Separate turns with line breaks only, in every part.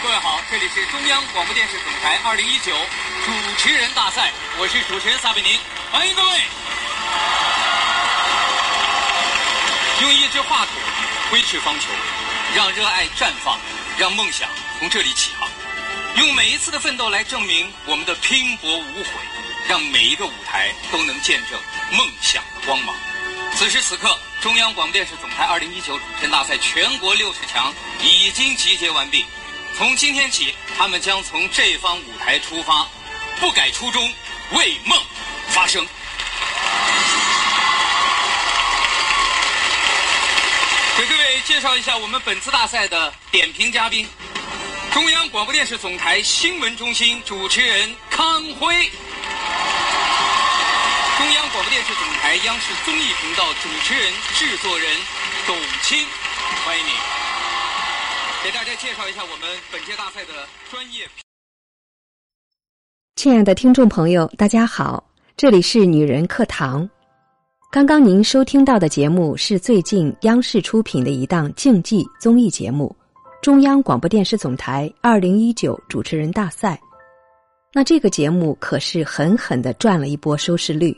各位好，这里是中央广播电视总台二零一九主持人大赛，我是主持人撒贝宁，欢迎各位。用一支话筒挥斥方遒，让热爱绽放，让梦想从这里起航。用每一次的奋斗来证明我们的拼搏无悔，让每一个舞台都能见证梦想的光芒。此时此刻，中央广播电视总台二零一九主持人大赛全国六十强已经集结完毕。从今天起，他们将从这方舞台出发，不改初衷，为梦发声。给各位介绍一下我们本次大赛的点评嘉宾：中央广播电视总台新闻中心主持人康辉。中央广播电视总台央视综艺频道主持人、制作人董卿，欢迎你。给大家介绍一下我们本届大赛的专业。
亲爱的听众朋友，大家好，这里是女人课堂。刚刚您收听到的节目是最近央视出品的一档竞技综艺节目——中央广播电视总台二零一九主持人大赛。那这个节目可是狠狠的赚了一波收视率。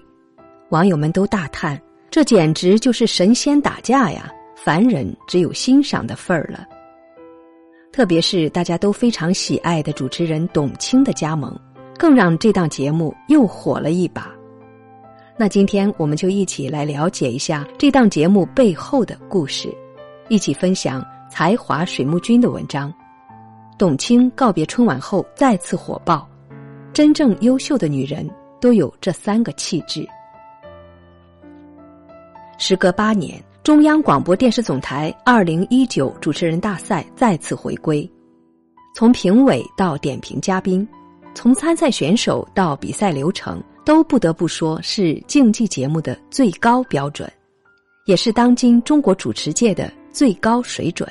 网友们都大叹：“这简直就是神仙打架呀！凡人只有欣赏的份儿了。”特别是大家都非常喜爱的主持人董卿的加盟，更让这档节目又火了一把。那今天我们就一起来了解一下这档节目背后的故事，一起分享才华水木君的文章。董卿告别春晚后再次火爆，真正优秀的女人都有这三个气质。时隔八年，中央广播电视总台二零一九主持人大赛再次回归。从评委到点评嘉宾，从参赛选手到比赛流程，都不得不说是竞技节目的最高标准，也是当今中国主持界的最高水准。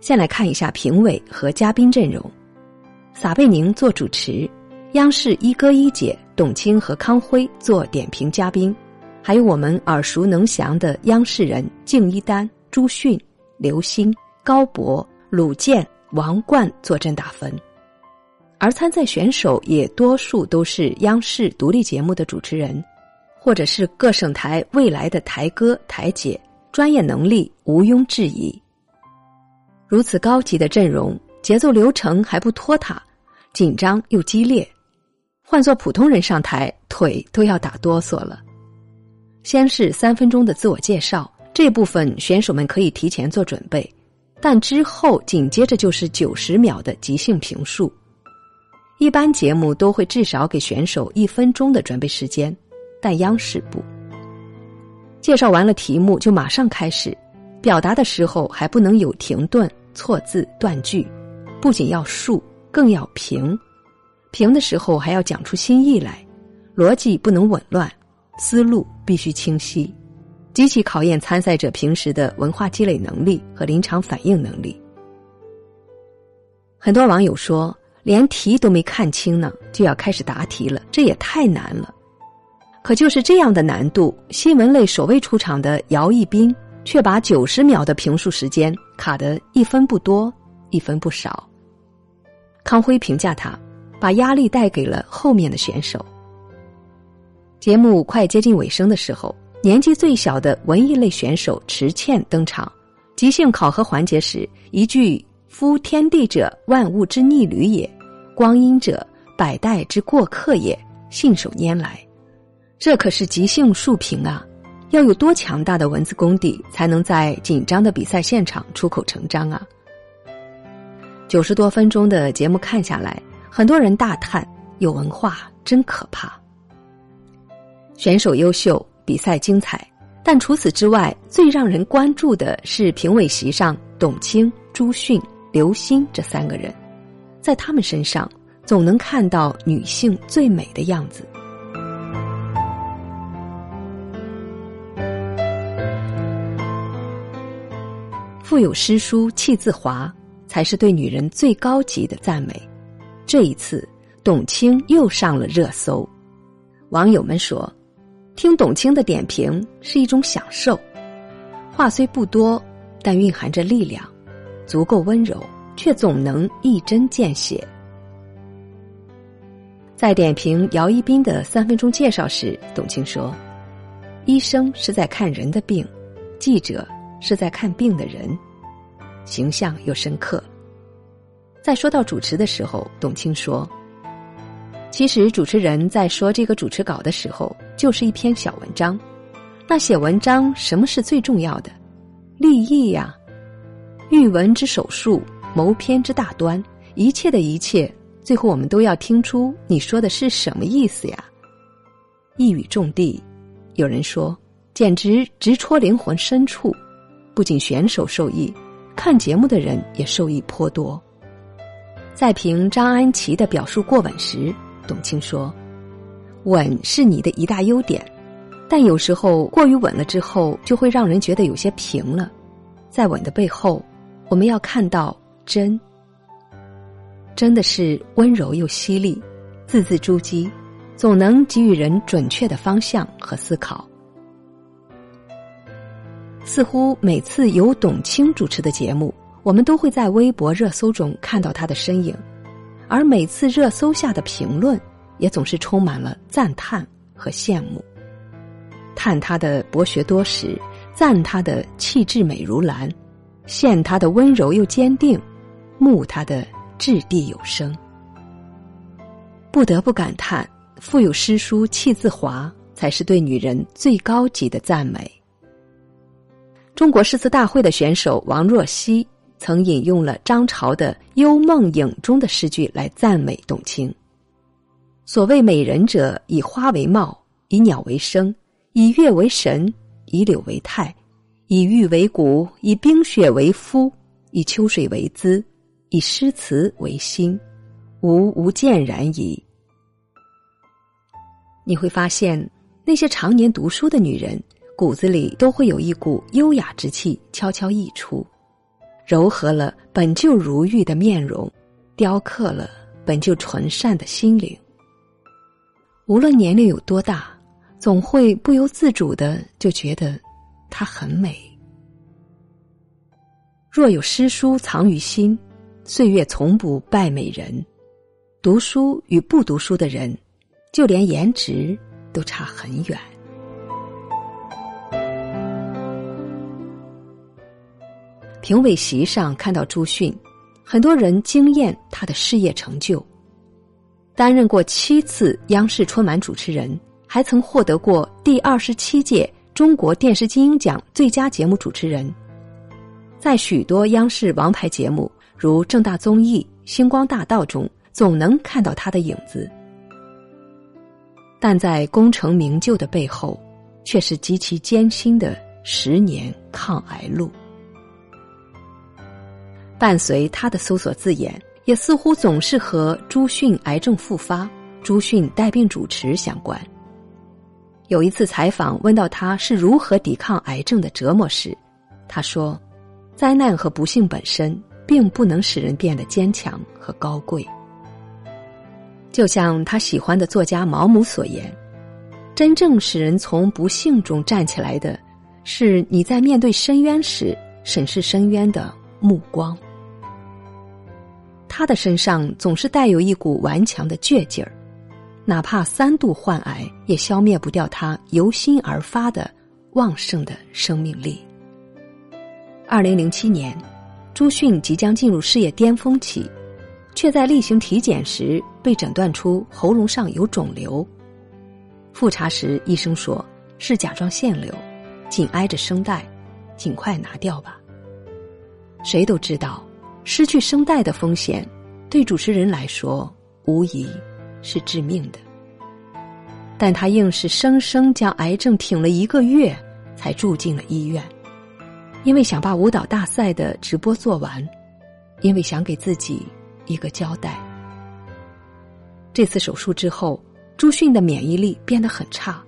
先来看一下评委和嘉宾阵容：撒贝宁做主持，央视一哥一姐董卿和康辉做点评嘉宾。还有我们耳熟能详的央视人敬一丹、朱迅、刘星、高博、鲁健、王冠坐镇打分，而参赛选手也多数都是央视独立节目的主持人，或者是各省台未来的台哥台姐，专业能力毋庸置疑。如此高级的阵容，节奏流程还不拖沓，紧张又激烈，换做普通人上台，腿都要打哆嗦了。先是三分钟的自我介绍，这部分选手们可以提前做准备，但之后紧接着就是九十秒的即兴评述。一般节目都会至少给选手一分钟的准备时间，但央视不。介绍完了题目就马上开始，表达的时候还不能有停顿、错字、断句，不仅要竖，更要平。平的时候还要讲出新意来，逻辑不能紊乱。思路必须清晰，极其考验参赛者平时的文化积累能力和临场反应能力。很多网友说，连题都没看清呢，就要开始答题了，这也太难了。可就是这样的难度，新闻类首位出场的姚一斌却把九十秒的评述时间卡得一分不多，一分不少。康辉评价他，把压力带给了后面的选手。节目快接近尾声的时候，年纪最小的文艺类选手池倩登场。即兴考核环节时，一句“夫天地者，万物之逆旅也；光阴者，百代之过客也”，信手拈来。这可是即兴竖评啊！要有多强大的文字功底，才能在紧张的比赛现场出口成章啊！九十多分钟的节目看下来，很多人大叹：有文化真可怕。选手优秀，比赛精彩，但除此之外，最让人关注的是评委席上董卿、朱迅、刘星这三个人，在他们身上总能看到女性最美的样子。腹有诗书气自华，才是对女人最高级的赞美。这一次，董卿又上了热搜，网友们说。听董卿的点评是一种享受，话虽不多，但蕴含着力量，足够温柔，却总能一针见血。在点评姚一斌的三分钟介绍时，董卿说：“医生是在看人的病，记者是在看病的人，形象又深刻。”在说到主持的时候，董卿说：“其实主持人在说这个主持稿的时候，就是一篇小文章。那写文章，什么是最重要的？立意呀！欲文之手术，谋篇之大端，一切的一切。”最后，我们都要听出你说的是什么意思呀？一语中的，有人说简直直戳灵魂深处。不仅选手受益，看节目的人也受益颇多。在评张安琪的表述过稳时，董卿说：“稳是你的一大优点，但有时候过于稳了之后，就会让人觉得有些平了。在稳的背后，我们要看到真。”真的是温柔又犀利，字字珠玑，总能给予人准确的方向和思考。似乎每次由董卿主持的节目，我们都会在微博热搜中看到她的身影，而每次热搜下的评论，也总是充满了赞叹和羡慕。叹她的博学多识，赞她的气质美如兰，羡她的温柔又坚定，慕她的。掷地有声，不得不感叹：腹有诗书气自华，才是对女人最高级的赞美。中国诗词大会的选手王若曦曾引用了张潮的《幽梦影》中的诗句来赞美董卿：“所谓美人者，以花为貌，以鸟为声，以月为神，以柳为态，以玉为骨，以冰雪为肤，以秋水为姿。”以诗词为心，无无见然矣。你会发现，那些常年读书的女人，骨子里都会有一股优雅之气悄悄溢出，柔和了本就如玉的面容，雕刻了本就纯善的心灵。无论年龄有多大，总会不由自主的就觉得她很美。若有诗书藏于心。岁月从不败美人，读书与不读书的人，就连颜值都差很远。评委席上看到朱迅，很多人惊艳他的事业成就。担任过七次央视春晚主持人，还曾获得过第二十七届中国电视金鹰奖最佳节目主持人，在许多央视王牌节目。如正大综艺、星光大道中，总能看到他的影子，但在功成名就的背后，却是极其艰辛的十年抗癌路。伴随他的搜索字眼，也似乎总是和朱迅癌症复发、朱迅带病主持相关。有一次采访问到他是如何抵抗癌症的折磨时，他说：“灾难和不幸本身。”并不能使人变得坚强和高贵。就像他喜欢的作家毛姆所言：“真正使人从不幸中站起来的，是你在面对深渊时审视深渊的目光。”他的身上总是带有一股顽强的倔劲儿，哪怕三度患癌，也消灭不掉他由心而发的旺盛的生命力。二零零七年。朱迅即将进入事业巅峰期，却在例行体检时被诊断出喉咙上有肿瘤。复查时，医生说是甲状腺瘤，紧挨着声带，尽快拿掉吧。谁都知道，失去声带的风险，对主持人来说无疑是致命的。但他硬是生生将癌症挺了一个月，才住进了医院。因为想把舞蹈大赛的直播做完，因为想给自己一个交代。这次手术之后，朱迅的免疫力变得很差。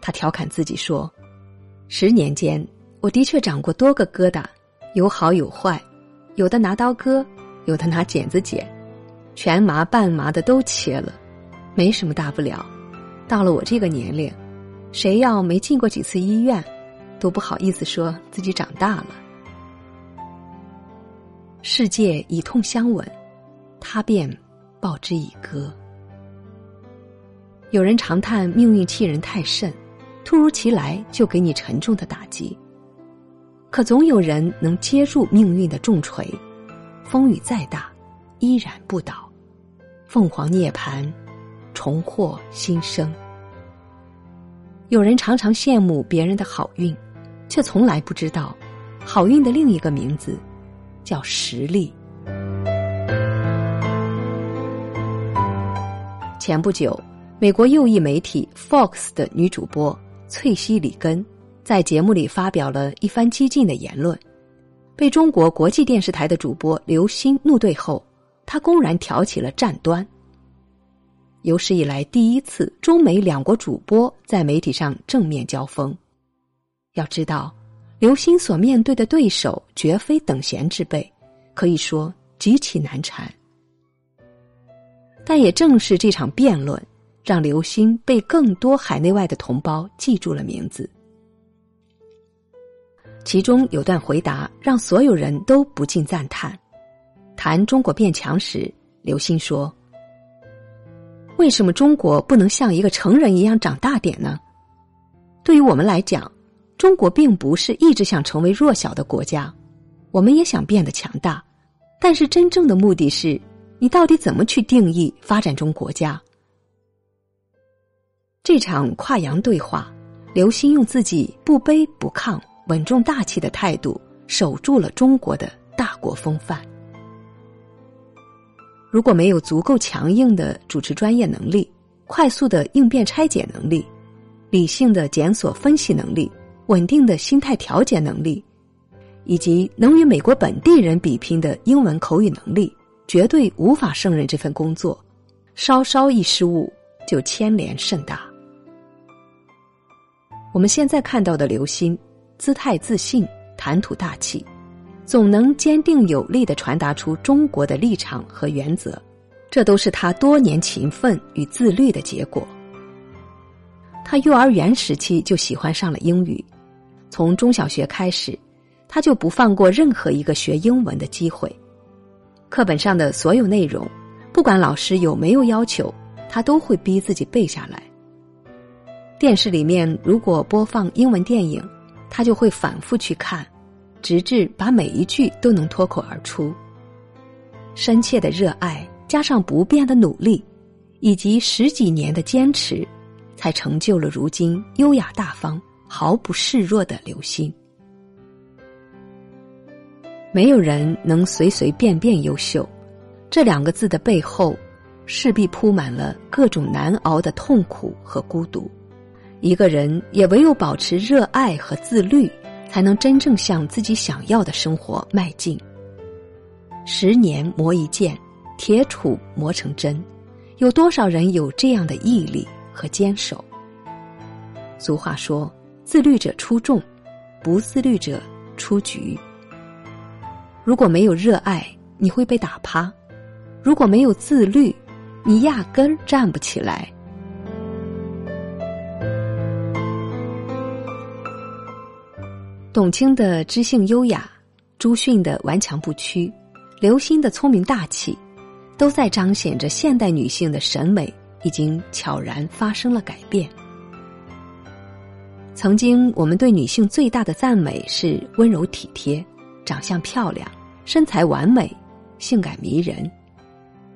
他调侃自己说：“十年间，我的确长过多个疙瘩，有好有坏，有的拿刀割，有的拿剪子剪，全麻半麻的都切了，没什么大不了。到了我这个年龄，谁要没进过几次医院？”都不好意思说自己长大了。世界以痛相吻，他便报之以歌。有人长叹命运欺人太甚，突如其来就给你沉重的打击。可总有人能接住命运的重锤，风雨再大，依然不倒。凤凰涅槃，重获新生。有人常常羡慕别人的好运，却从来不知道，好运的另一个名字叫实力。前不久，美国右翼媒体 Fox 的女主播翠西·里根在节目里发表了一番激进的言论，被中国国际电视台的主播刘星怒对后，他公然挑起了战端。有史以来第一次，中美两国主播在媒体上正面交锋。要知道，刘星所面对的对手绝非等闲之辈，可以说极其难缠。但也正是这场辩论，让刘星被更多海内外的同胞记住了名字。其中有段回答让所有人都不禁赞叹：谈中国变强时，刘星说。为什么中国不能像一个成人一样长大点呢？对于我们来讲，中国并不是一直想成为弱小的国家，我们也想变得强大。但是真正的目的是，你到底怎么去定义发展中国家？这场跨洋对话，刘星用自己不卑不亢、稳重大气的态度，守住了中国的大国风范。如果没有足够强硬的主持专业能力、快速的应变拆解能力、理性的检索分析能力、稳定的心态调节能力，以及能与美国本地人比拼的英文口语能力，绝对无法胜任这份工作。稍稍一失误，就牵连甚大。我们现在看到的刘鑫，姿态自信，谈吐大气。总能坚定有力的传达出中国的立场和原则，这都是他多年勤奋与自律的结果。他幼儿园时期就喜欢上了英语，从中小学开始，他就不放过任何一个学英文的机会。课本上的所有内容，不管老师有没有要求，他都会逼自己背下来。电视里面如果播放英文电影，他就会反复去看。直至把每一句都能脱口而出。深切的热爱加上不变的努力，以及十几年的坚持，才成就了如今优雅大方、毫不示弱的刘星。没有人能随随便便优秀，这两个字的背后，势必铺满了各种难熬的痛苦和孤独。一个人也唯有保持热爱和自律。才能真正向自己想要的生活迈进。十年磨一剑，铁杵磨成针，有多少人有这样的毅力和坚守？俗话说：“自律者出众，不自律者出局。”如果没有热爱，你会被打趴；如果没有自律，你压根儿站不起来。董卿的知性优雅，朱迅的顽强不屈，刘欣的聪明大气，都在彰显着现代女性的审美已经悄然发生了改变。曾经我们对女性最大的赞美是温柔体贴、长相漂亮、身材完美、性感迷人，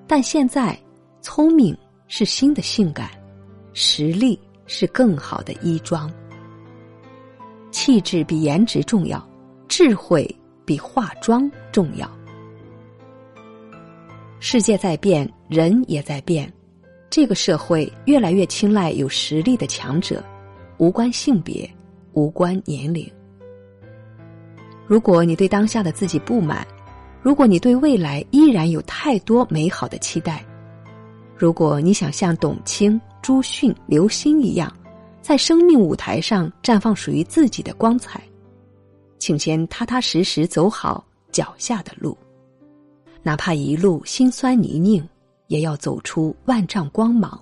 但现在，聪明是新的性感，实力是更好的衣装。气质比颜值重要，智慧比化妆重要。世界在变，人也在变，这个社会越来越青睐有实力的强者，无关性别，无关年龄。如果你对当下的自己不满，如果你对未来依然有太多美好的期待，如果你想像董卿、朱迅、刘星一样。在生命舞台上绽放属于自己的光彩，请先踏踏实实走好脚下的路，哪怕一路辛酸泥泞，也要走出万丈光芒；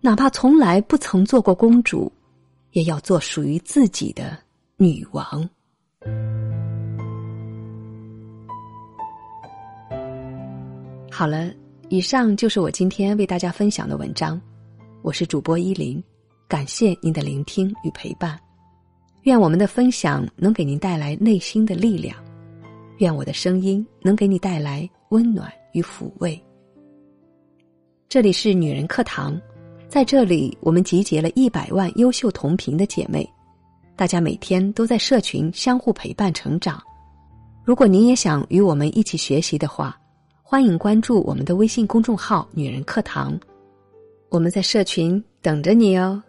哪怕从来不曾做过公主，也要做属于自己的女王。好了，以上就是我今天为大家分享的文章。我是主播依林，感谢您的聆听与陪伴。愿我们的分享能给您带来内心的力量，愿我的声音能给你带来温暖与抚慰。这里是女人课堂，在这里我们集结了一百万优秀同频的姐妹，大家每天都在社群相互陪伴成长。如果您也想与我们一起学习的话，欢迎关注我们的微信公众号“女人课堂”，我们在社群等着你哦。